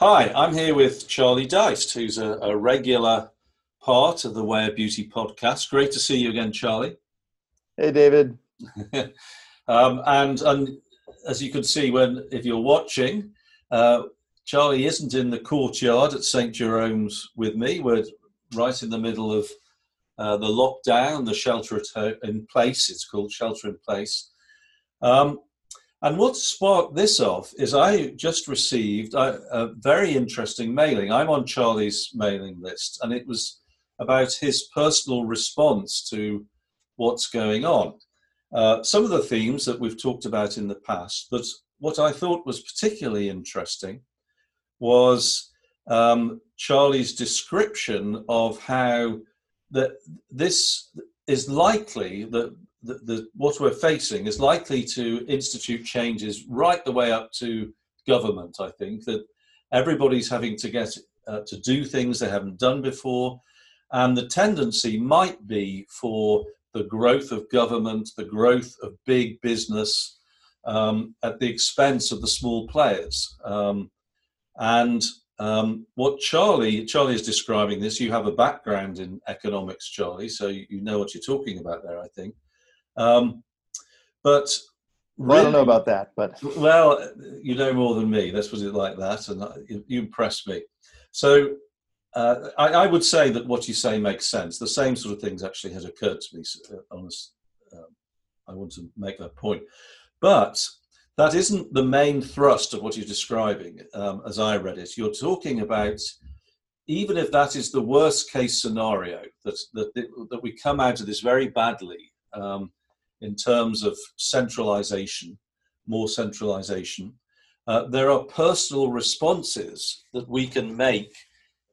Hi, I'm here with Charlie Deist, who's a, a regular part of the Way of Beauty podcast. Great to see you again, Charlie. Hey, David. um, and, and as you can see, when if you're watching, uh, Charlie isn't in the courtyard at St Jerome's with me. We're right in the middle of uh, the lockdown, the shelter in place. It's called shelter in place. Um, and what sparked this off is I just received a, a, very interesting mailing. I'm on Charlie's mailing list, and it was about his personal response to what's going on. Uh, some of the themes that we've talked about in the past, but what I thought was particularly interesting was um, Charlie's description of how that this is likely that the, the, what we're facing is likely to institute changes right the way up to government. I think that everybody's having to get uh, to do things they haven't done before, and the tendency might be for the growth of government, the growth of big business um, at the expense of the small players. Um, and um, what Charlie Charlie is describing this, you have a background in economics, Charlie, so you, you know what you're talking about there. I think. Um, but really, I don't know about that, but well, you know more than me. Let's put it like that, and you, you impress me. So uh, I, I, would say that what you say makes sense. The same sort of things actually has occurred to me. Uh, honest, um, I want to make that point, but that isn't the main thrust of what you're describing. Um, as I read it, you're talking about even if that is the worst case scenario that that that we come out of this very badly. Um, in terms of centralization, more centralization. Uh, there are personal responses that we can make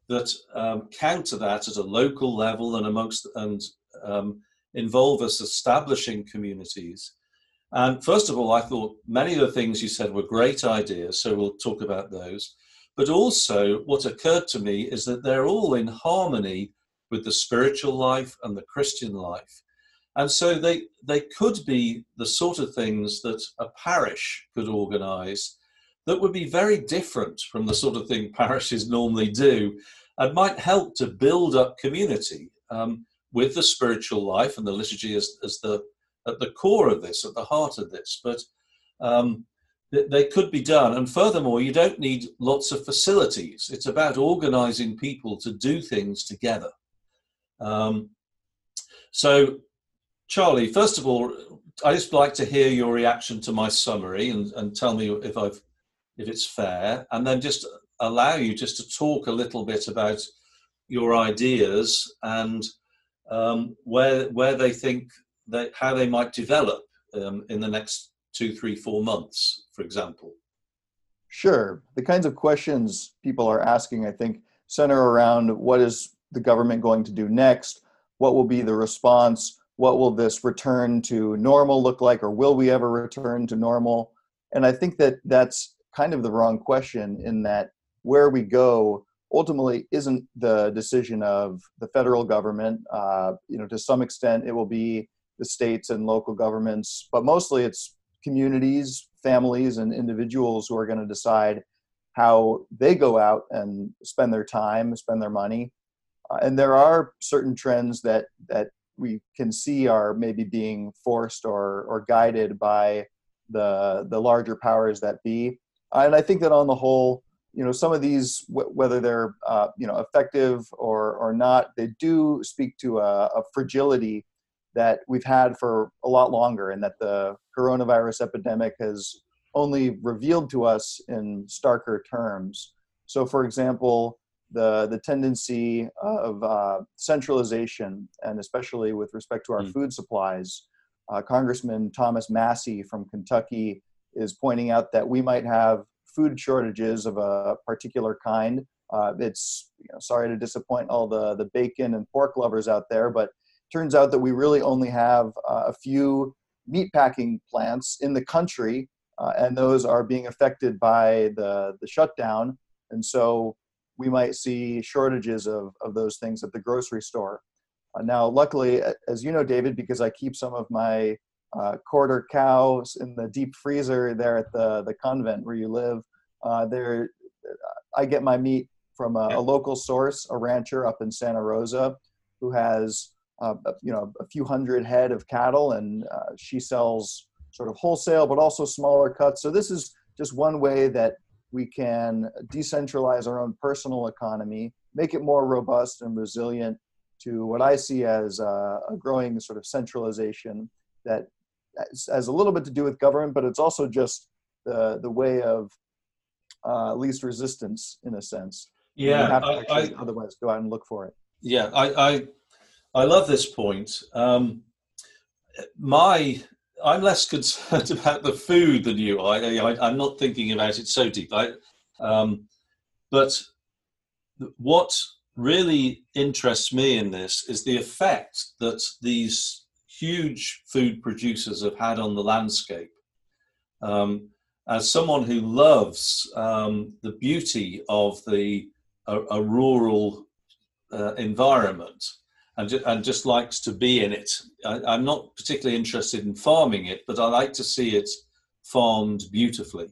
that um, counter that at a local level and amongst and um, involve us establishing communities. And first of all, I thought many of the things you said were great ideas, so we'll talk about those. But also, what occurred to me is that they're all in harmony with the spiritual life and the Christian life. And so they, they could be the sort of things that a parish could organise that would be very different from the sort of thing parishes normally do and might help to build up community um, with the spiritual life and the liturgy as, as the, at the core of this, at the heart of this. But um, they could be done. And furthermore, you don't need lots of facilities. It's about organising people to do things together. Um, so Charlie, first of all, I just like to hear your reaction to my summary and, and tell me if I've if it's fair, and then just allow you just to talk a little bit about your ideas and um, where where they think that how they might develop um, in the next two, three, four months, for example. Sure. The kinds of questions people are asking, I think, center around what is the government going to do next? What will be the response? What will this return to normal look like or will we ever return to normal? And i think that that's kind of the wrong question in that where we go ultimately isn't the decision of the federal government. Uh, you know to some extent it will be the states and local governments but mostly it's communities families and individuals who are going to decide how they go out and spend their time spend their money. Uh, and there are certain trends that that we can see are maybe being forced or or guided by the the larger powers that be. And I think that on the whole, you know, some of these, w- whether they're uh, you know effective or or not, they do speak to a, a fragility that we've had for a lot longer, and that the coronavirus epidemic has only revealed to us in starker terms. So, for example, the the tendency of uh, centralization, and especially with respect to our mm. food supplies. Uh, Congressman Thomas Massie from Kentucky is pointing out that we might have food shortages of a particular kind. Uh, it's you know, sorry to disappoint all the the bacon and pork lovers out there, but turns out that we really only have uh, a few meatpacking plants in the country, uh, and those are being affected by the the shutdown. And so we might see shortages of, of those things at the grocery store. Uh, now, luckily, as you know, David, because I keep some of my uh, quarter cows in the deep freezer there at the, the convent where you live, uh, there, I get my meat from a, a local source, a rancher up in Santa Rosa, who has uh, a- you know a few hundred head of cattle, and uh, she sells sort of wholesale, but also smaller cuts. So this is just one way that we can decentralize our own personal economy, make it more robust and resilient to what I see as uh, a growing sort of centralization that has, a little bit to do with government, but it's also just the the way of uh, least resistance in a sense. Yeah, I, I, otherwise go out and look for it. yeah, I, I, I love this point. Um, my, I'm less concerned about the food than you. I, I'm not thinking about it so deep. I, um, but what really interests me in this is the effect that these huge food producers have had on the landscape. Um, as someone who loves um, the beauty of the a, a rural uh, environment and, ju- and just likes to be in it. I, I'm not particularly interested in farming it, but I like to see it farmed beautifully.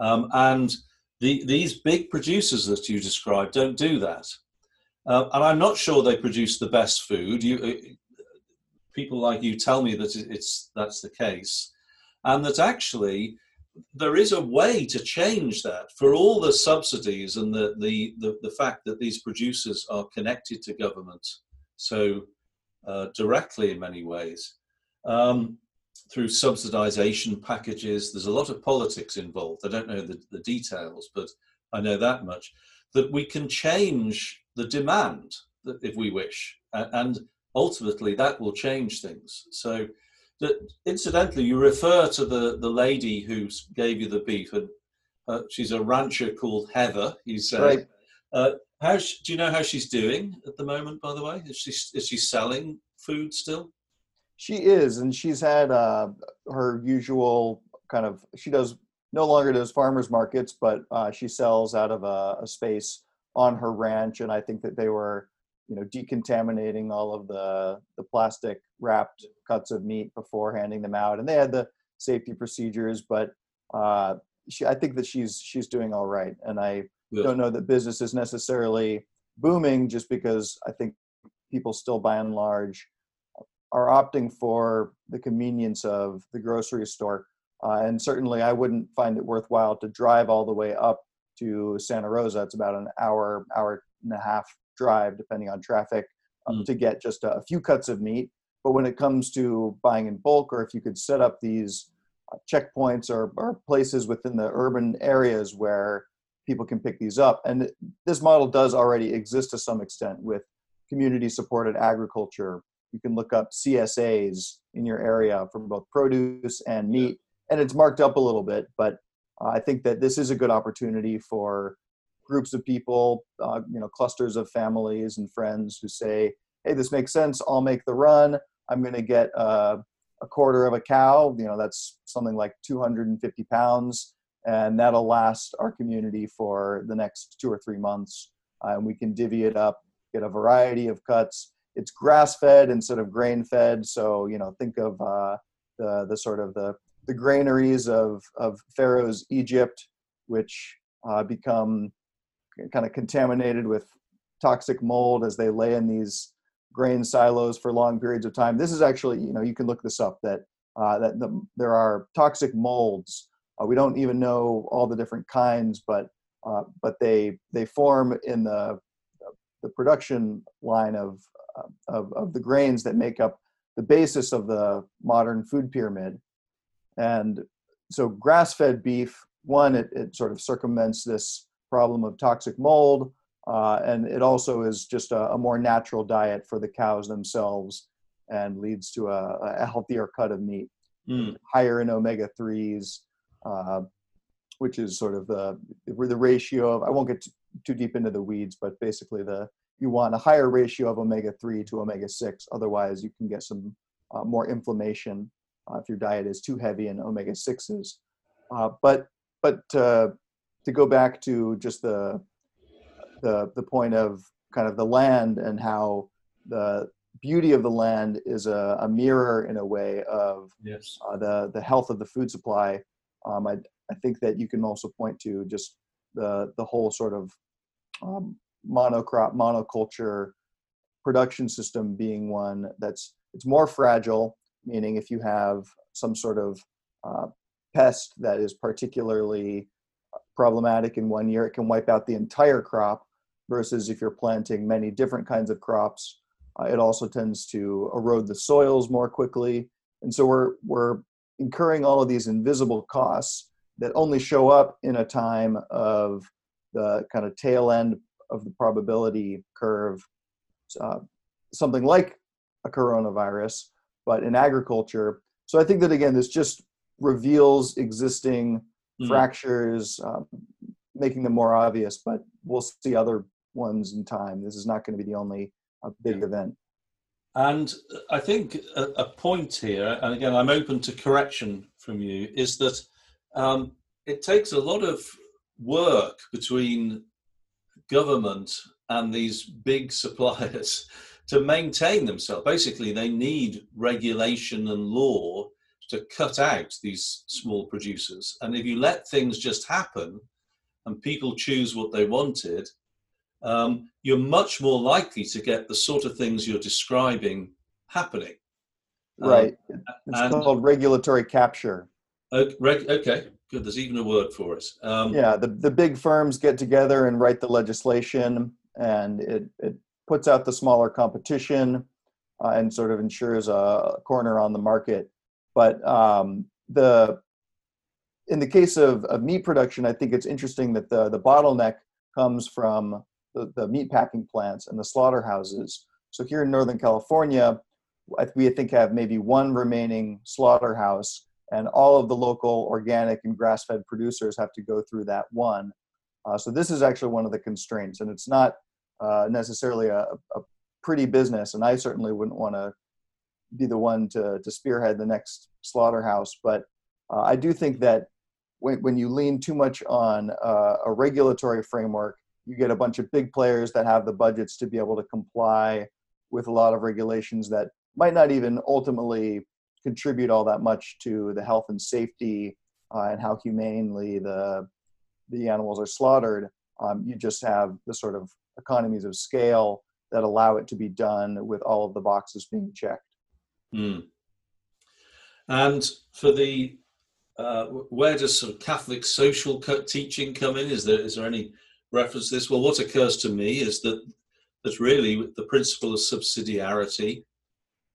Um, and the, these big producers that you described don't do that. Uh, and I'm not sure they produce the best food. You, uh, people like you tell me that it's that's the case, and that actually there is a way to change that for all the subsidies and the, the, the, the fact that these producers are connected to government so uh, directly in many ways um, through subsidization packages. There's a lot of politics involved. I don't know the, the details, but I know that much that we can change the demand if we wish, and ultimately that will change things. So that incidentally, you refer to the, the lady who gave you the beef, and uh, she's a rancher called Heather. You say, Right. uh, how sh- do you know how she's doing at the moment? By the way, is she is she selling food still? She is, and she's had uh, her usual kind of. She does no longer does farmers markets, but uh, she sells out of a, a space on her ranch, and I think that they were, you know, decontaminating all of the the plastic wrapped cuts of meat before handing them out, and they had the safety procedures, but uh, she, I think that she's she's doing all right, and I Good. don't know that business is necessarily booming just because I think people still by and large are opting for the convenience of the grocery store. Uh, and certainly, I wouldn't find it worthwhile to drive all the way up to Santa Rosa. It's about an hour, hour and a half drive, depending on traffic, uh, Mm. to get just a, a few cuts of meat. But when it comes to buying in bulk, or if you could set up these uh, checkpoints or, or places within the urban areas where people can pick these up, and this model does already exist to some extent with community supported agriculture you can look up CSAs in your area for both produce and meat, and it's marked up a little bit. But uh, I think that this is a good opportunity for groups of people, uh, you know, clusters of families and friends who say, "Hey, this makes sense. I'll make the run. I'm going to get uh, a quarter of a cow. You know, that's something like 250 pounds, and that'll last our community for the next two or three months. Uh, and we can divvy it up, get a variety of cuts." it's grass fed instead of grain fed. So you know, think of uh, the the sort of the the granaries of of Pharaoh's Egypt, which uh, become kind of contaminated with toxic mold as they lay in these grain silos for long periods of time. This is actually, you know, you can look this up that uh, that the, there are toxic molds. Uh, we don't even know all the different kinds, but uh, but they they form in the the production line of of, of the grains that make up the basis of the modern food pyramid. And so grass fed beef, one, it, it sort of circumvents this problem of toxic mold. Uh, and it also is just a, a, more natural diet for the cows themselves and leads to a, a healthier cut of meat, Mm. higher in omega 3s, uh, which is sort of the, the ratio of, I won't get too, deep into the weeds, but basically the, you want a higher ratio of omega 3 to omega 6 otherwise you can get some uh, more inflammation uh, if your diet is too heavy in omega 6s uh, but but uh, to go back to just the, the the point of kind of the land and how the beauty of the land is a, a mirror in a way of Yes. uh, the the health of the food supply um, I, I think that you can also point to just the the whole sort of um, monocrop monoculture production system being one that's it's more fragile meaning if you have some sort of uh, pest that is particularly problematic in one year it can wipe out the entire crop versus if you're planting many different kinds of crops uh, it also tends to erode the soils more quickly. And so we're we're incurring all of these invisible costs that only show up in a time of the kind of tail end of the probability curve, uh, something like a coronavirus, but in agriculture. So I think that again, this just reveals existing mm. fractures, um, making them more obvious. But we'll see other ones in time. This is not going to be the only uh, big yeah. event. And I think a, a, point here, and again, I'm open to correction from you, is that um, it takes a lot of work between government and these big suppliers to maintain themselves. Basically, they need regulation and law to cut out these small producers. And if you let things just happen and people choose what they wanted, um, you're much more likely to get the sort of things you're describing happening. Right. Um, it's and, called regulatory capture. Okay, good. There's even a word for it. Um, yeah, the, the big firms get together and write the legislation, and it, it puts out the smaller competition uh, and sort of ensures a corner on the market. But um, the in the case of, of meat production, I think it's interesting that the, the bottleneck comes from the, the meat packing plants and the slaughterhouses. So here in Northern California, we I think have maybe one remaining slaughterhouse and all of the local organic and grass-fed producers have to go through that one. Uh, so this is actually one of the constraints, and it's not uh, necessarily a, a, pretty business. And I certainly wouldn't want to be the one to to spearhead the next slaughterhouse. But uh, I do think that when when you lean too much on uh, a regulatory framework, you get a bunch of big players that have the budgets to be able to comply with a lot of regulations that might not even ultimately contribute all that much to the health and safety uh, and how humanely the the animals are slaughtered. Um, you just have the sort of economies of scale that allow it to be done with all of the boxes being checked. Mm. And for the uh, where does sort of Catholic social teaching come in? Is there is there any reference this? Well, what occurs to me is that that really the principle of subsidiarity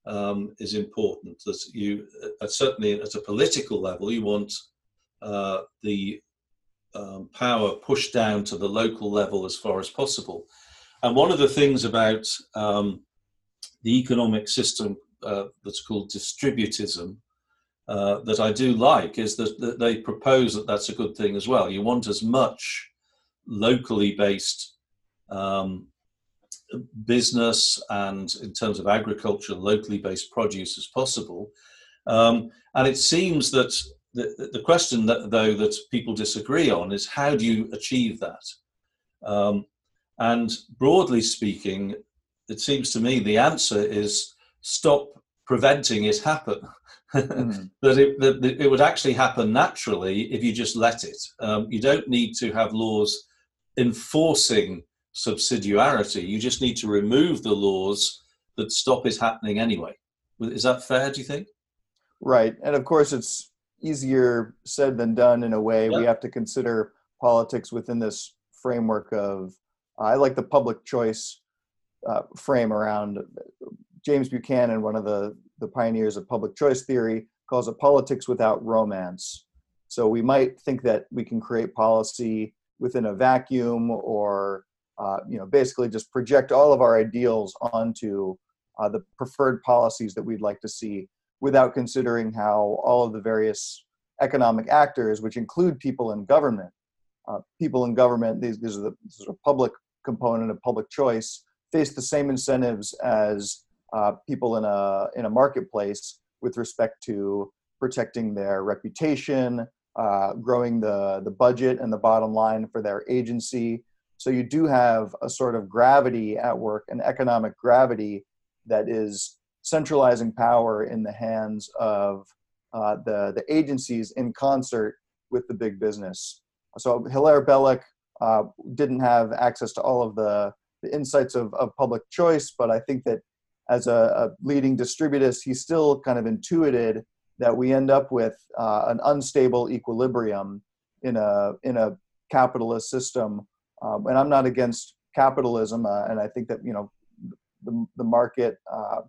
um, is important. That you, uh, certainly at a political level, you want uh, the um, power pushed down to the local level as far as possible. And one of the things about um, the economic system uh, that's called distributism uh, that I do like is that, that, they propose that that's a good thing as well. You want as much locally based um, business and in terms of agriculture, locally based produce as possible. Um, and it seems that the, the question that though that people disagree on is how do you achieve that? Um, and broadly speaking, it seems to me the answer is stop preventing it happen. mm. that, it, that, it would actually happen naturally if you just let it. Um, you don't need to have laws enforcing subsidiarity. You just need to remove the laws that stop it happening anyway. Is that fair, do you think? Right. And of course, it's easier said than done in a way. Yeah. We have to consider politics within this framework of, uh, I like the public choice uh, frame around James Buchanan, one of the, the pioneers of public choice theory, calls it politics without romance. So we might think that we can create policy within a vacuum or uh, you know, basically just project all of our ideals onto uh, the preferred policies that we'd like to see without considering how all of the various economic actors, which include people in government, uh, people in government, these, these are the sort of public component of public choice, face the same incentives as uh, people in a, in a marketplace with respect to protecting their reputation, uh, growing the, the budget and the bottom line for their agency, so you do have a sort of gravity at work, an economic gravity that is centralizing power in the hands of uh, the, the agencies in concert with the big business. So Hilaire Belloc uh, didn't have access to all of the, the insights of, of public choice, but I think that as a, a leading distributist, he still kind of intuited that we end up with uh, an unstable equilibrium in a in a capitalist system. Um, and I'm not against capitalism, uh, and I think that you know the the market, uh,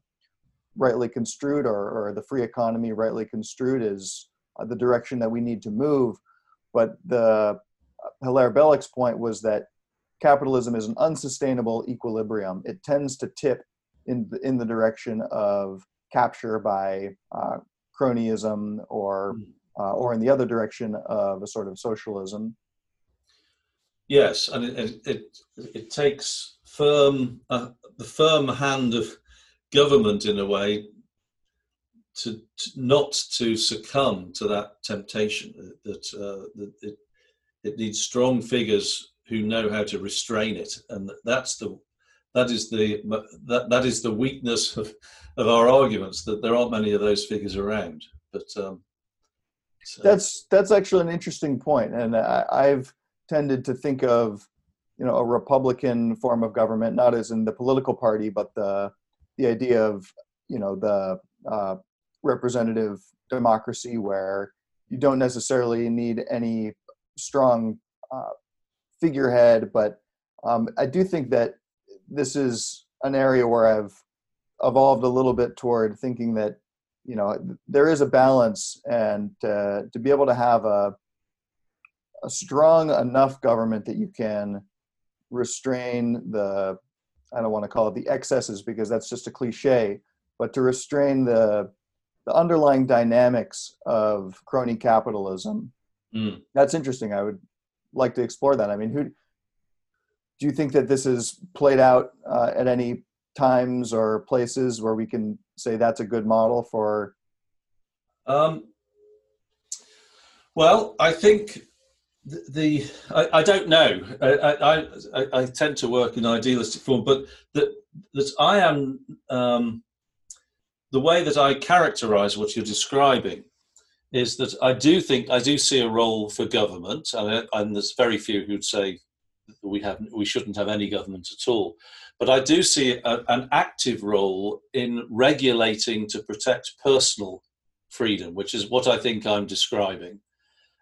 rightly construed, or, or the free economy, rightly construed, is uh, the direction that we need to move. But the uh, Hilaire Belloc's point was that capitalism is an unsustainable equilibrium. It tends to tip in the, in the direction of capture by uh, cronyism or hmm. uh, or in the other direction of a sort of socialism. Yes, and it it, it takes firm uh, the firm hand of government in a way to, to, not to succumb to that temptation that, uh, that it, it needs strong figures who know how to restrain it and that's the that is the that, that is the weakness of, of our arguments that there aren't many of those figures around but um, so. that's that's actually an interesting point and I, i've tended to think of you know a republican form of government not as in the political party but the the idea of you know the uh, representative democracy where you don't necessarily need any strong uh, figurehead but um, i do think that this is an area where I've evolved a little bit toward thinking that you know there is a balance, and uh, to be able to have a a strong enough government that you can restrain the I don't want to call it the excesses because that's just a cliche, but to restrain the the underlying dynamics of crony capitalism. Mm. That's interesting. I would like to explore that. I mean, who do you think that this is played out uh, at any times or places where we can say that's a good model for? Um, well, I think the, the I, I, don't know. I, I, I, tend to work in idealistic form, but that that I am um, the way that I characterize what you're describing is that I do think I do see a role for government, and, and there's very few who'd say we have we shouldn't have any government at all. But I do see a, an active role in regulating to protect personal freedom, which is what I think I'm describing.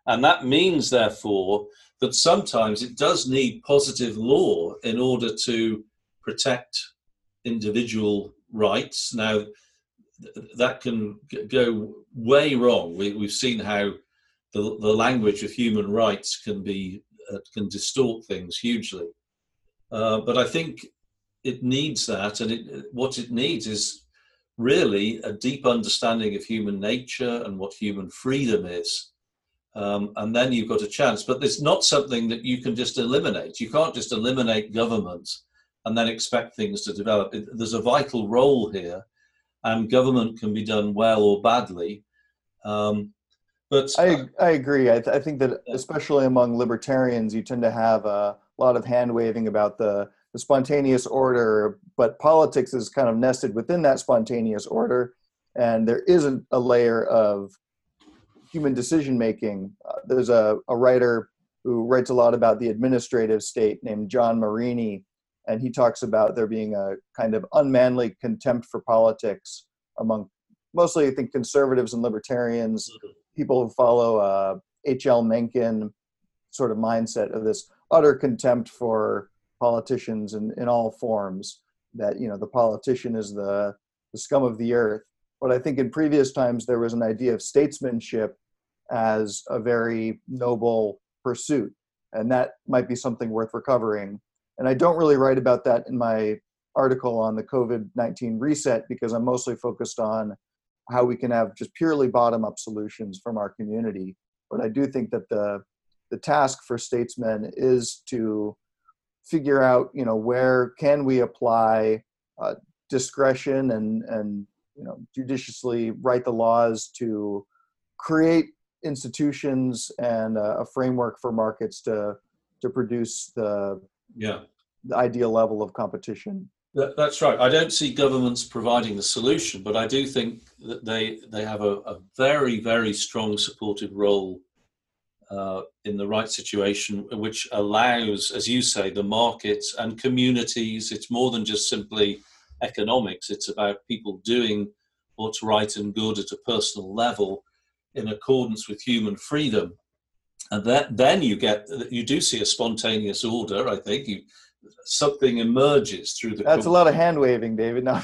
And that means, therefore, that sometimes it does need positive law in order to protect individual rights. Now, that can go way wrong. We, have seen how the, the language of human rights can be uh, can distort things hugely. Uh, but I think it needs that, and it, what it needs is really a deep understanding of human nature and what human freedom is. Um, and then you've got a chance. But it's not something that you can just eliminate. You can't just eliminate government and then expect things to develop. It, there's a vital role here, and government can be done well or badly. Um, but I I agree. I, th- I think that especially among libertarians, you tend to have a lot of hand waving about the the spontaneous order, but politics is kind of nested within that spontaneous order, and there isn't a layer of human decision making. Uh, there's a, a writer who writes a lot about the administrative state named John Marini, and he talks about there being a kind of unmanly contempt for politics among mostly, I think, conservatives and libertarians. People who follow uh, H.L. Mencken sort of mindset of this utter contempt for politicians in, in all forms. That you know the politician is the the scum of the earth. But I think in previous times there was an idea of statesmanship as a very noble pursuit, and that might be something worth recovering. And I don't really write about that in my article on the COVID 19 reset because I'm mostly focused on how we can have just purely bottom up solutions from our community. But I do think that the the task for statesmen is to figure out, you know, where can we apply uh, discretion and and you know judiciously write the laws to create institutions and a, a framework for markets to to produce the yeah the ideal level of competition. That, that's right. I don't see governments providing the solution, but I do think that they they have a, a very very strong supportive role uh, in the right situation, which allows, as you say, the markets and communities. It's more than just simply economics. It's about people doing what's right and good at a personal level in accordance with human freedom. And that, then you get you do see a spontaneous order. I think you something emerges through the. That's a lot of hand waving, David.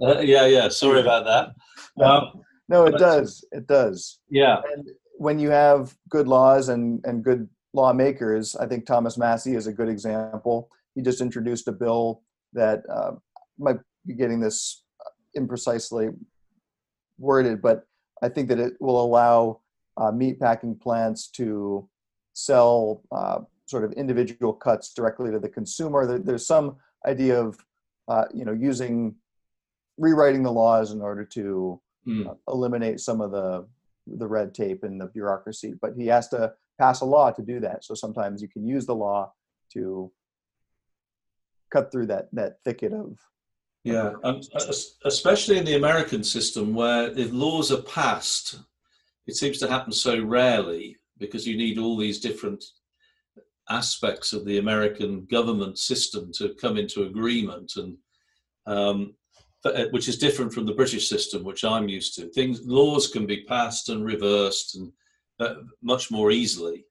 No. Uh, yeah, yeah. Sorry about that. No, um, no it does. It does. Yeah. And when you have good laws and and good lawmakers, I think Thomas Massie is a good example. He just introduced a bill that uh, might be getting this imprecisely worded, but I think that it will allow uh, meat packing plants to sell uh, sort of individual cuts directly to the consumer. There, there's some idea of uh, you know using rewriting the laws in order to mm. eliminate some of the the red tape and the bureaucracy. But he has to pass a law to do that. So sometimes you can use the law to cut through that that thicket of yeah, and especially in the American system where if laws are passed, it seems to happen so rarely because you need all these different aspects of the American government system to come into agreement, and um, uh, which is different from the British system, which I'm used to. Things laws can be passed and reversed and uh, much more easily.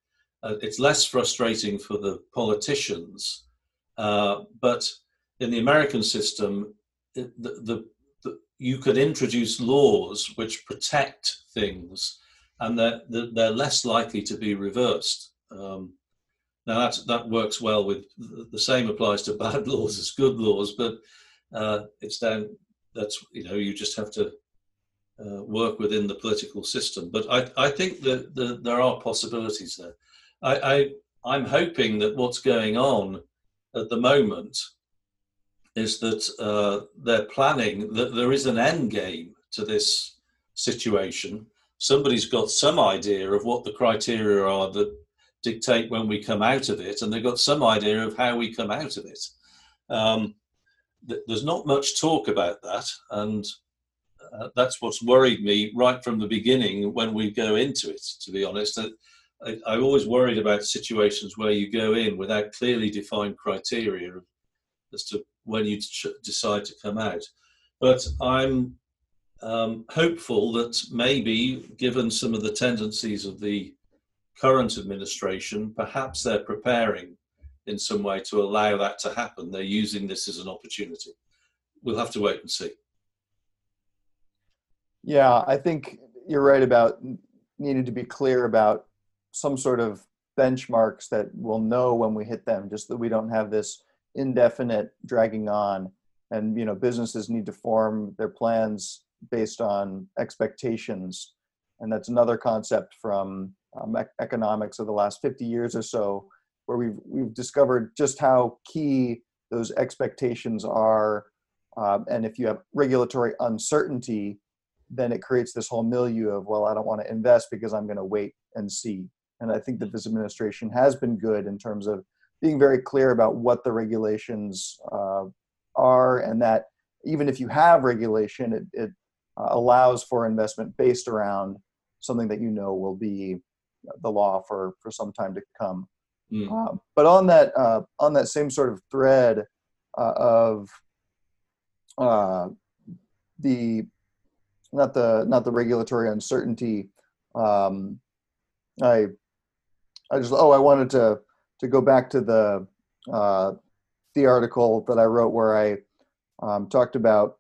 Uh, it's less frustrating for the politicians, uh, but in the American system, the, the, the, you could introduce laws which protect things and they're, they're less likely to be reversed. Um, now that, that works well with the same applies to bad laws as good laws, but uh, it's down, that's, you know, you just have to uh, work within the political system. But I, I think that the, there are possibilities there. I, I, I'm hoping that what's going on at the moment is that uh, they're planning that there is an end game to this situation. Somebody's got some idea of what the criteria are that dictate when we come out of it, and they've got some idea of how we come out of it. Um, th- there's not much talk about that, and uh, that's what's worried me right from the beginning when we go into it. To be honest, I, I always worried about situations where you go in without clearly defined criteria as to when you decide to come out. But I'm um, hopeful that maybe, given some of the tendencies of the current administration, perhaps they're preparing in some way to allow that to happen. They're using this as an opportunity. We'll have to wait and see. Yeah, I think you're right about needing to be clear about some sort of benchmarks that we'll know when we hit them, just that we don't have this indefinite dragging on and you know businesses need to form their plans based on expectations and that's another concept from um, economics of the last 50 years or so where we've we've discovered just how key those expectations are um, and if you have regulatory uncertainty then it creates this whole milieu of well i don't want to invest because i'm going to wait and see. And i think that this administration has been good in terms of being very clear about what the regulations uh, are and that even if you have regulation, it, it uh, allows for investment based around something that you know will be the law for, for some time to come. Mm. Uh, but on that uh, on that same sort of thread uh, of uh, the not the not the regulatory uncertainty, um, I I just oh I wanted to to go back to the uh, the article that I wrote where I um, talked about.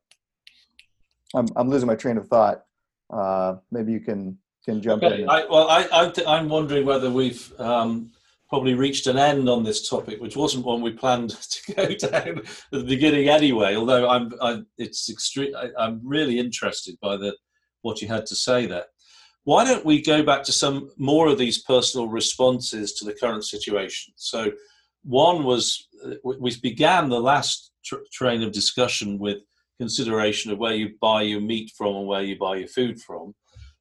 I'm I'm losing my train of thought. Uh, maybe you can can jump okay. in. I, well, I, I am wondering whether we've um, probably reached an end on this topic, which wasn't one we planned to go down at the beginning anyway. Although I'm, I, it's extreme. I, I'm really interested by the what you had to say there why don't we go back to some more of these personal responses to the current situation? So, one was uh, we began the last tr- train of discussion with consideration of where you buy your meat from and where you buy your food from.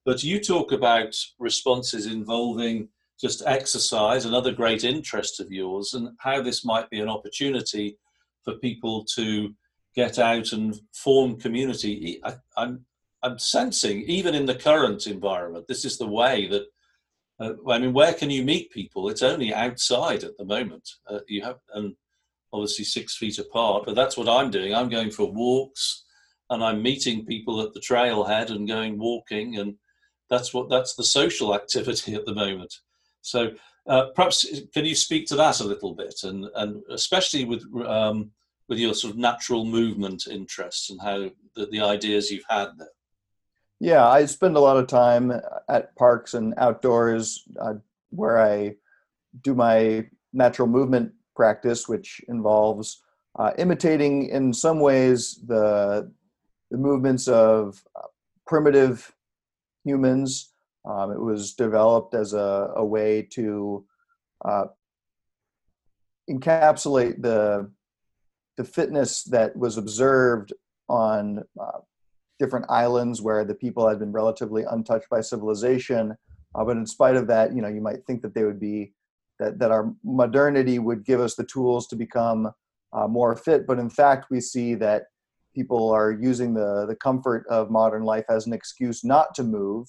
But you talk about responses involving just exercise, another great interest of yours, and how this might be an opportunity for people to get out and form community. I, am I'm sensing, even in the current environment, this is the way that uh, I mean, where can you meet people? It's only outside at the moment. Uh, you have, and obviously six feet apart, but that's what I'm doing. I'm going for walks and I'm meeting people at the trailhead and going walking. And that's what, that's the social activity at the moment. So uh, perhaps can you speak to that a little bit and, and especially with, um, with your sort of natural movement interests and how the, the ideas you've had there? Yeah, I spend a lot of time at parks and outdoors uh, where I do my natural movement practice, which involves uh, imitating, in some ways, the the movements of uh, primitive humans. Um, it was developed as a, a way to uh, encapsulate the the fitness that was observed on uh, different islands where the people had been relatively untouched by civilization. Uh, but in spite of that, you know, you might think that they would be that that our modernity would give us the tools to become uh, more fit. But in fact, we see that people are using the the comfort of modern life as an excuse not to move.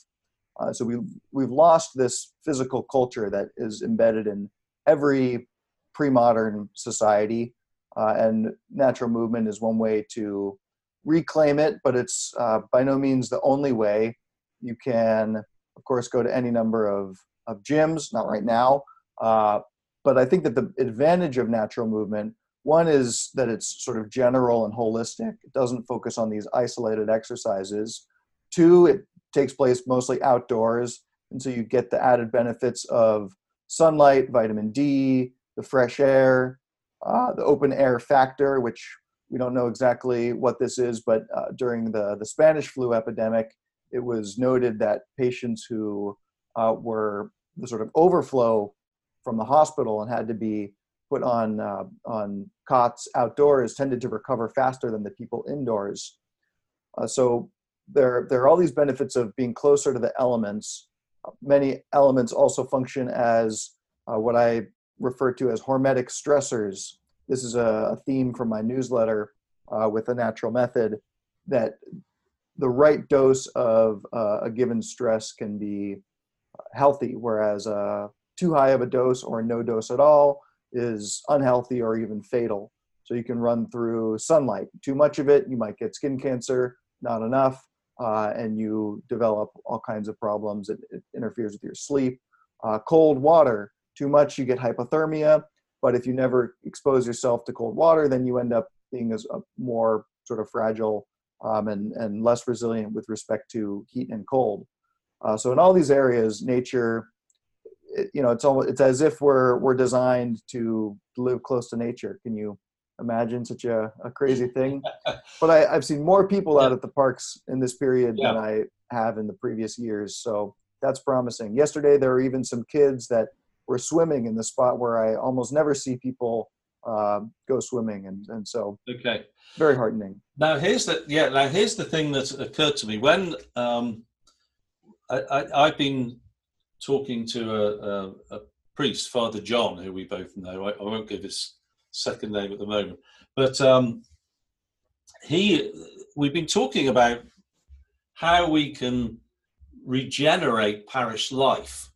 Uh, so we we've lost this physical culture that is embedded in every pre-modern society, uh, and natural movement is one way to reclaim it, but it's uh, by no means the only way. You can, of course, go to any number of, of gyms, not right now. Uh, but I think that the advantage of natural movement, one is that it's sort of general and holistic. It doesn't focus on these isolated exercises. Two, it takes place mostly outdoors. And so you get the added benefits of sunlight, vitamin D, the fresh air, uh, the open air factor, which we don't know exactly what this is, but uh, during the, the Spanish flu epidemic, it was noted that patients who uh, were the sort of overflow from the hospital and had to be put on uh, on cots outdoors tended to recover faster than the people indoors. Uh, so there there are all these benefits of being closer to the elements. Many elements also function as uh, what I refer to as hormetic stressors this is a, theme from my newsletter uh, with the natural method that the right dose of uh, a given stress can be healthy, whereas uh, too high of a dose or no dose at all is unhealthy or even fatal. So you can run through sunlight. Too much of it, you might get skin cancer. Not enough, uh, and you develop all kinds of problems. It, it interferes with your sleep. Uh, cold water, too much, you get hypothermia. But if you never expose yourself to cold water, then you end up being as a more sort of fragile um, and, and less resilient with respect to heat and cold. Uh, so in all these areas, nature, it, you know, it's almost, it's as if we're, we're designed to live close to nature. Can you imagine such a, a crazy thing? but I, i've seen more people out at the parks in this period yeah. than I have in the previous years. So that's promising. Yesterday, there were even some kids that were swimming in the spot where I almost never see people uh, go swimming, and and so okay, very heartening. Now here's the yeah. Now here's the thing that occurred to me when um, I, I have been talking to a, a, a, priest, Father John, who we both know. I, I, won't give his second name at the moment, but um, he we've been talking about how we can regenerate parish life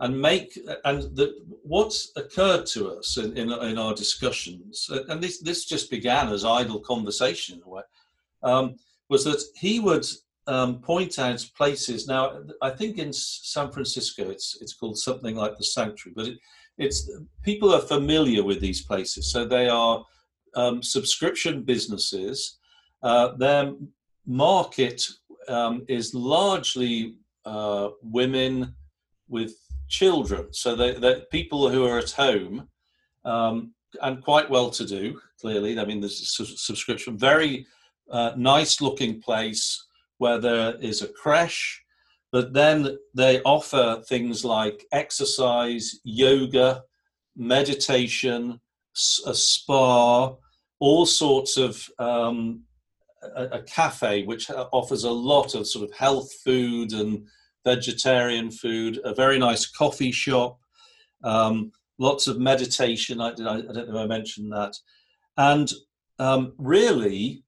and make and what's occurred to us in, in, in, our discussions and this this just began as idle conversation in a um, was that he would um, point out places now i think in san francisco it's it's called something like the sanctuary but it, it's people are familiar with these places so they are um, subscription businesses uh, their market um, is largely uh, women with children. So that people who are at home um, and quite well to do, clearly. I mean, there's a subscription, very uh, nice looking place where there is a creche, but then they offer things like exercise, yoga, meditation, a spa, all sorts of um, a, a, cafe which offers a lot of sort of health food and vegetarian food, a very nice coffee shop, um, lots of meditation. I, I, I, don't know if I mentioned that. And um, really,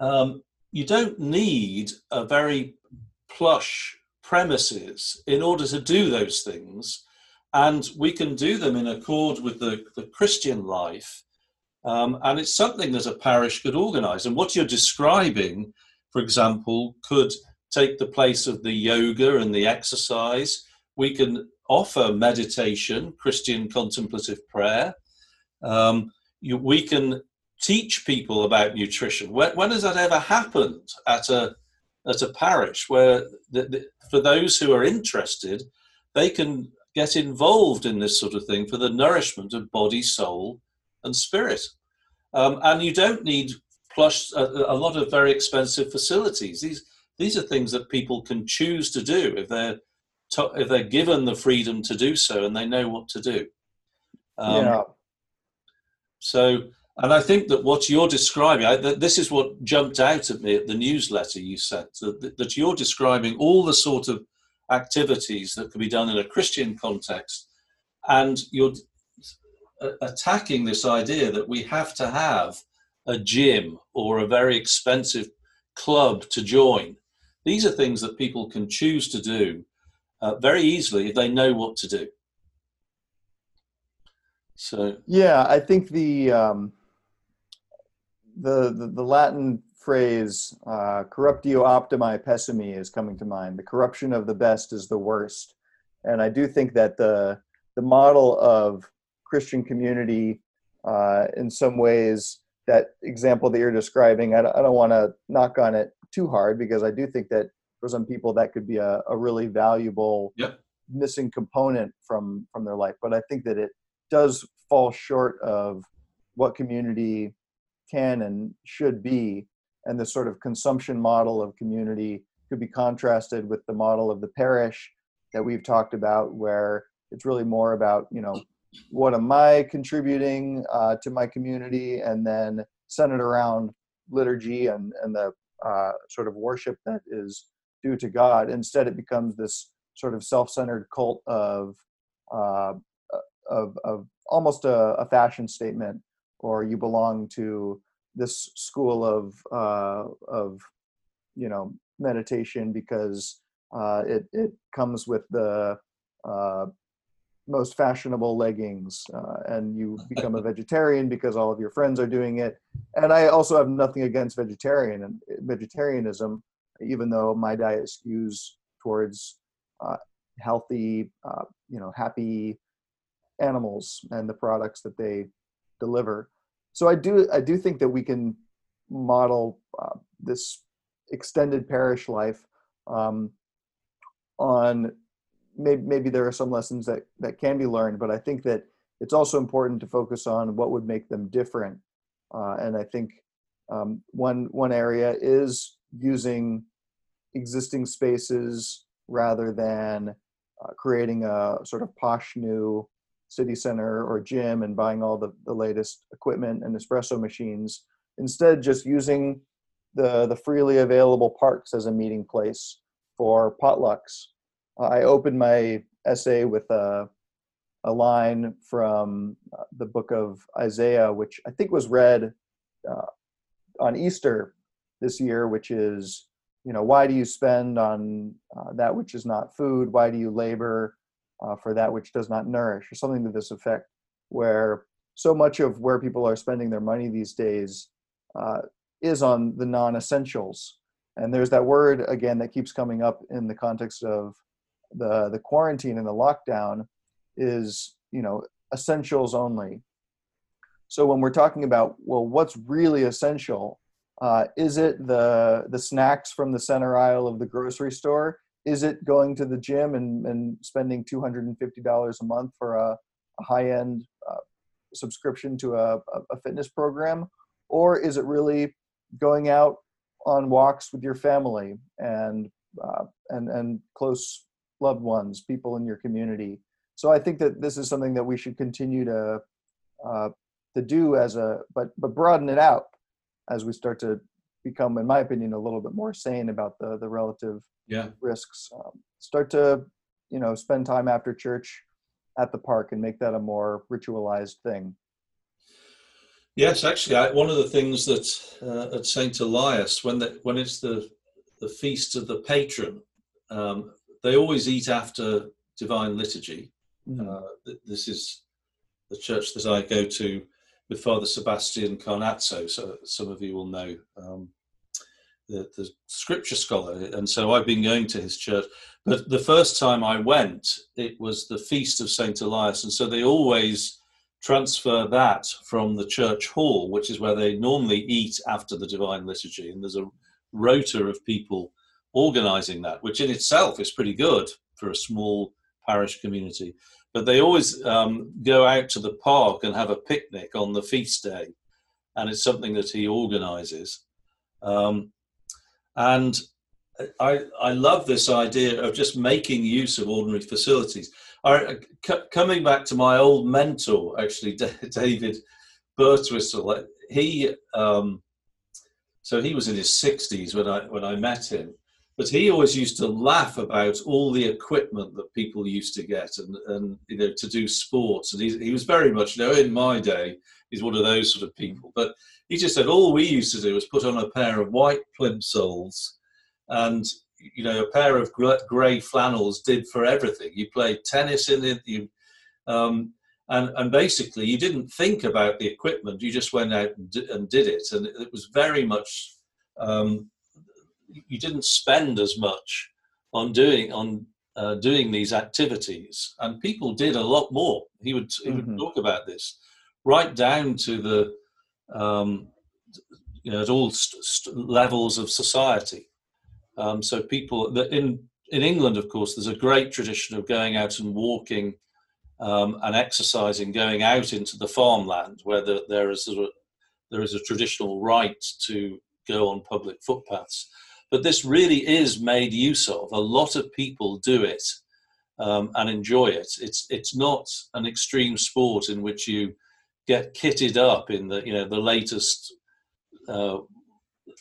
um, you don't need a very plush premises in order to do those things. And we can do them in accord with the, the Christian life. Um, and it's something that a parish could organize. And what you're describing, for example, could take the place of the yoga and the exercise. We can offer meditation, Christian contemplative prayer. Um, you, we can teach people about nutrition. When, when, has that ever happened at a at a parish where the, the, for those who are interested, they can get involved in this sort of thing for the nourishment of body, soul, and spirit. Um, and you don't need plush a, a, lot of very expensive facilities. These these are things that people can choose to do if they're to, if they're given the freedom to do so and they know what to do. Um, yeah. So, and I think that what you're describing, I, this is what jumped out at me at the newsletter you sent, that, that you're describing all the sort of activities that can be done in a Christian context, and you're attacking this idea that we have to have a gym or a very expensive club to join. These are things that people can choose to do uh, very easily if they know what to do. So yeah, I think the um, the, the, the Latin phrase uh, "corruptio optimi pessimi" is coming to mind. The corruption of the best is the worst, and I do think that the the model of Christian community, uh, in some ways, that example that you're describing, I don't, I don't want to knock on it too hard because I do think that for some people that could be a, a really valuable yep. missing component from from their life. But I think that it does fall short of what community can and should be, and the sort of consumption model of community could be contrasted with the model of the parish that we've talked about, where it's really more about you know what am I contributing uh, to my community, and then centered around liturgy and and the uh, sort of worship that is due to God. Instead, it becomes this sort of self-centered cult of uh, of, of almost a, a, fashion statement, or you belong to this school of uh, of you know meditation because uh, it it comes with the uh, most fashionable leggings uh, and you become a vegetarian because all of your friends are doing it. And i also have nothing against vegetarian and vegetarianism even though my diet skews towards uh, healthy uh, you know happy animals and the products that they deliver so i do i do think that we can model uh, this extended parish life um, on maybe, maybe there are some lessons that, that can be learned, but I think that it's also important to focus on what would make them different. Uh, and I think um, one one area is using existing spaces rather than uh, creating a sort of posh new city center or gym and buying all the, the latest equipment and espresso machines. Instead, just using the the freely available parks as a meeting place for potlucks I opened my essay with a, a line from uh, the book of Isaiah, which I think was read uh, on Easter this year, which is, you know, why do you spend on uh, that which is not food? Why do you labor uh, for that which does not nourish? Or something to this effect, where so much of where people are spending their money these days uh, is on the non essentials. And there's that word again that keeps coming up in the context of the the quarantine and the lockdown is you know essentials only so when we're talking about well what's really essential uh, is it the the snacks from the center aisle of the grocery store is it going to the gym and, and spending $250 a month for a, a high-end uh, subscription to a, a fitness program or is it really going out on walks with your family and uh, and and close loved ones, people in your community. So I think that this is something that we should continue to uh, to do as a but but broaden it out as we start to become, in my opinion, a little bit more sane about the the relative yeah. risks. Um, start to you know spend time after church at the park and make that a more ritualized thing. Yes, actually, I, one of the things that uh, at Saint Elias, when the, when it's the the feast of the patron, um, they always eat after divine liturgy. Mhm. Uh, this is the church that I go to with Father Sebastian Carnazzo. So some of you will know um, the, the scripture scholar, and so I've been going to his church. But the first time I went, it was the feast of Saint Elias, and so they always transfer that from the church hall, which is where they normally eat after the divine liturgy, and there's a rota of people organizing that, which in itself is pretty good for a small parish community. But they always um, go out to the park and have a picnic on the feast day, and it's something that he organizes. Um, and I, I love this idea of just making use of ordinary facilities. I, c- coming back to my old mentor, actually, David Birtwistle, he um, so he was in his 60s when I when I met him, but he always used to laugh about all the equipment that people used to get and and you know to do sports, and he he was very much you know in my day he's one of those sort of people, but he just said all we used to do was put on a pair of white plimsolls and you know a pair of grey flannels did for everything. You played tennis in it, you um, and and basically you didn't think about the equipment. You just went out and did, and did it, and it was very much um, you didn't spend as much on doing on uh, doing these activities, and people did a lot more. He would he would mm-hmm. talk about this right down to the um, you know at all st- st- levels of society. Um, so people in in England, of course, there's a great tradition of going out and walking um, and exercising, going out into the farmland where the, there is a, there is a traditional right to go on public footpaths. But this really is made use of. A lot of people do it um, and enjoy it. It's it's not an extreme sport in which you get kitted up in the you know the latest uh,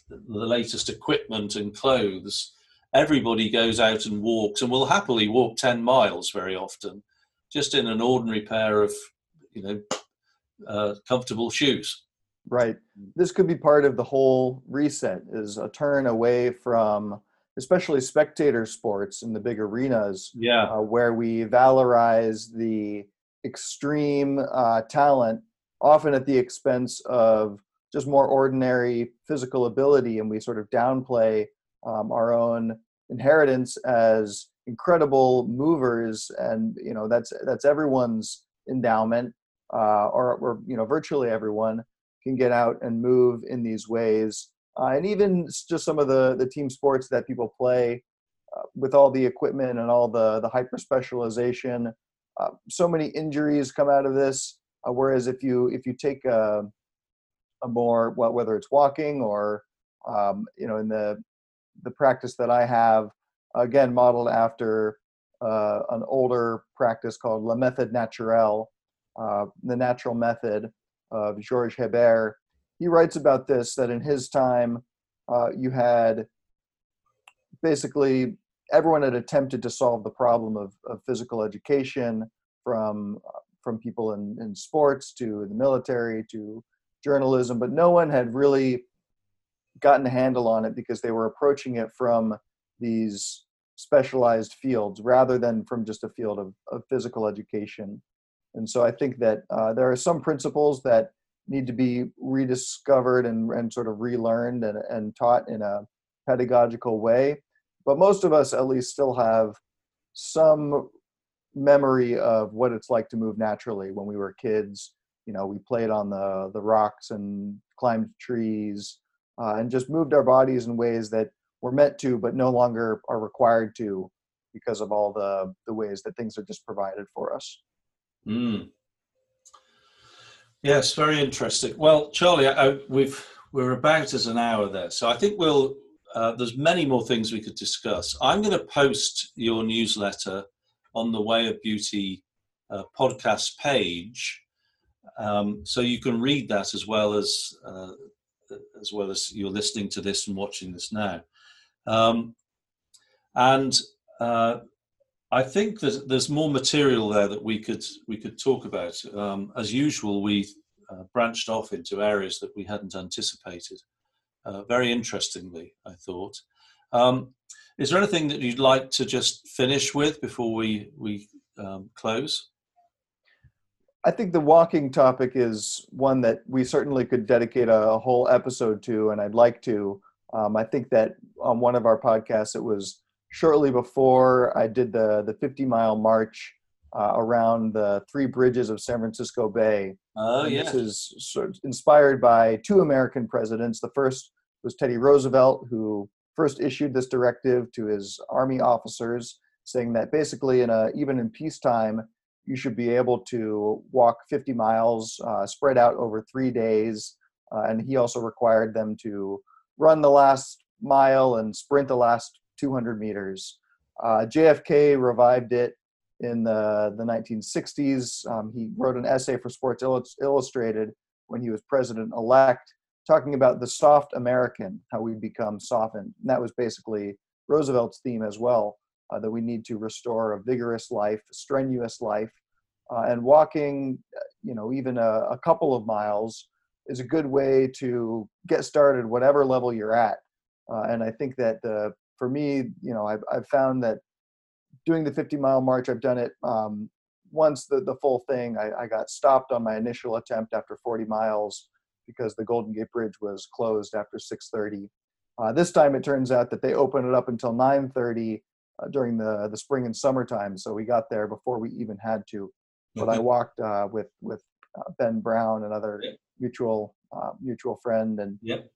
the latest equipment and clothes, everybody goes out and walks and will happily walk 10 miles very often, just in an ordinary pair of, you know, uh, comfortable shoes. Right. This could be part of the whole reset is a turn away from especially spectator sports in the big arenas yeah. Uh, where we valorize the extreme uh, talent often at the expense of just more ordinary physical ability and we sort of downplay um, our own inheritance as incredible movers and you know that's that's everyone's endowment uh, or, or you know virtually everyone can get out and move in these ways. Uh, and even just some of the the team sports that people play uh, with all the equipment and all the the hyper specialization uh, so many injuries come out of this. Uh, whereas if you if you take a a more well, whether it's walking or um, you know in the the practice that I have again modeled after uh, an older practice called La Méthode Naturelle, uh, the natural method of Georges Hebert. He writes about this that in his time uh, you had basically everyone had attempted to solve the problem of, of physical education from from people in, in sports to the military to journalism, but no one had really gotten a handle on it because they were approaching it from these specialized fields rather than from just a field of, of physical education. And so I think that uh, there are some principles that need to be rediscovered and, and sort of relearned and, and taught in a pedagogical way. But most of us, at least, still have some memory of what it's like to move naturally when we were kids you know we played on the the rocks and climbed trees uh, and just moved our bodies in ways that were meant to but no longer are required to because of all the the ways that things are just provided for us mm. yes very interesting well charlie I, we've we're about as an hour there so i think we'll uh, there's many more things we could discuss i'm going to post your newsletter on the way of beauty uh, podcast page um, so you can read that as well as uh, as well as you're listening to this and watching this now. Um, and uh, I think that there's more material there that we could we could talk about. Um, as usual, we uh, branched off into areas that we hadn't anticipated. Uh, very interestingly, I thought. Um, is there anything that you'd like to just finish with before we we um, close? I think the walking topic is one that we certainly could dedicate a, whole episode to, and I'd like to. Um, I think that on one of our podcasts, it was shortly before I did the the 50 mile march uh, around the three bridges of San Francisco Bay. Oh, yeah. This is sort of inspired by two American presidents. The first was Teddy Roosevelt, who first issued this directive to his army officers, saying that basically, in a even in peacetime, you should be able to walk 50 miles uh, spread out over three days. Uh, and he also required them to run the last mile and sprint the last 200 meters. Uh, JFK revived it in the, the 1960s. Um, he wrote an essay for Sports Illustrated when he was president elect, talking about the soft American, how we become softened. And that was basically Roosevelt's theme as well uh, that we need to restore a vigorous life, a strenuous life. Uh, and walking, uh, you know, even a, a, couple of miles is a good way to get started, whatever level you're at. Uh, and I think that the, for me, you know, I've, I've found that doing the 50 mile march, I've done it um, once the, the full thing. I, I got stopped on my initial attempt after 40 miles because the Golden Gate Bridge was closed after 6:30. Uh, this time, it turns out that they open it up until 9:30 uh, during the the spring and summertime. So we got there before we even had to. But I walked uh, with with uh, Ben Brown, another yep. mutual uh, mutual friend, and yep.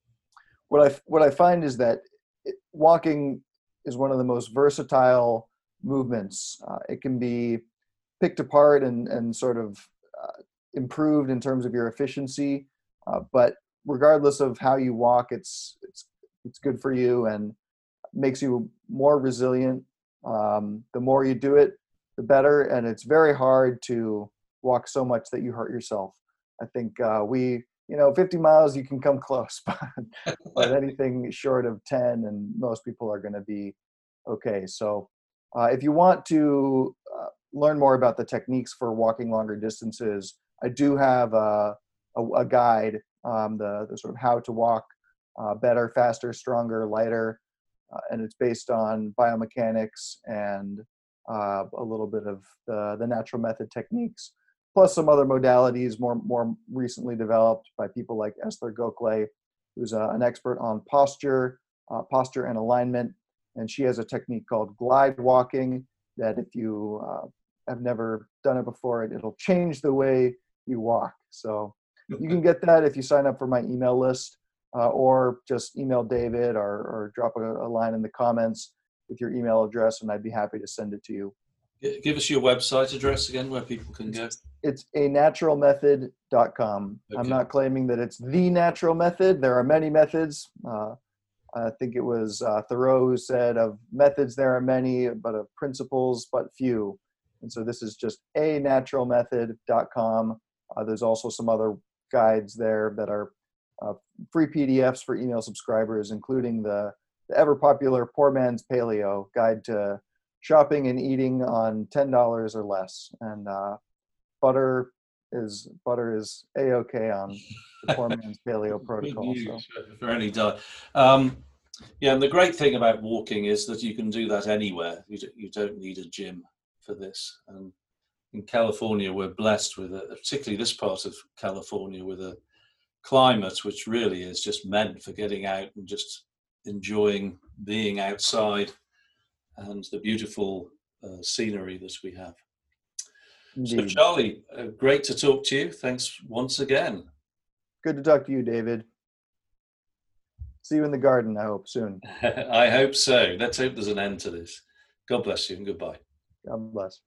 what I what I find is that walking is one of the most versatile movements. Uh, it can be picked apart and and sort of improved in terms of your efficiency, but regardless of how you walk, it's it's it's good for you and makes you more resilient. Um, the more you do it, the better. And it's very hard to walk so much that you hurt yourself. I think uh, we, you know, 50 miles you can come close, but, but anything short of 10, and most people are going to be okay. So uh, if you want to uh, learn more about the techniques for walking longer distances, I do have a, a, a guide, um, the, the sort of how to walk uh, better, faster, stronger, lighter uh, and it's based on biomechanics and uh, a little bit of the, the natural method techniques, plus some other modalities more more recently developed by people like Esther Gokhale, who's uh, an expert on posture, uh, posture and alignment, and she has a technique called glide walking that if you uh, have never done it before, it, it'll change the way you walk. So you can get that if you sign up for my email list uh, or just email David or, or drop a, a, line in the comments with your email address, and I'd be happy to send it to you. Give us your website address again where people can go. It's a naturalmethod.com. Okay. I'm not claiming that it's the natural method. There are many methods. Uh, I think it was uh, Thoreau who said, of methods there are many, but of principles but few. And so this is just a naturalmethod.com. Uh, there's also some other guides there that are uh, free PDFs for email subscribers, including the, the ever popular Poor Man's Paleo Guide to Shopping and Eating on ten dollars or less. And uh, butter is butter is a okay on the Poor Man's Paleo protocol. So. For any diet. Um, yeah, and the great thing about walking is that you can do that anywhere. You, do, you don't need a gym for this. And in California, we're blessed with, a, particularly this part of California, with a climate, which really is just meant for getting out and just enjoying being outside and the beautiful uh, scenery that we have. Indeed. So, Charlie, uh, great to talk to you. Thanks once again. Good to talk to you, David. See you in the garden, I hope, soon. I hope so. Let's hope there's an end to this. God bless you and goodbye. God bless.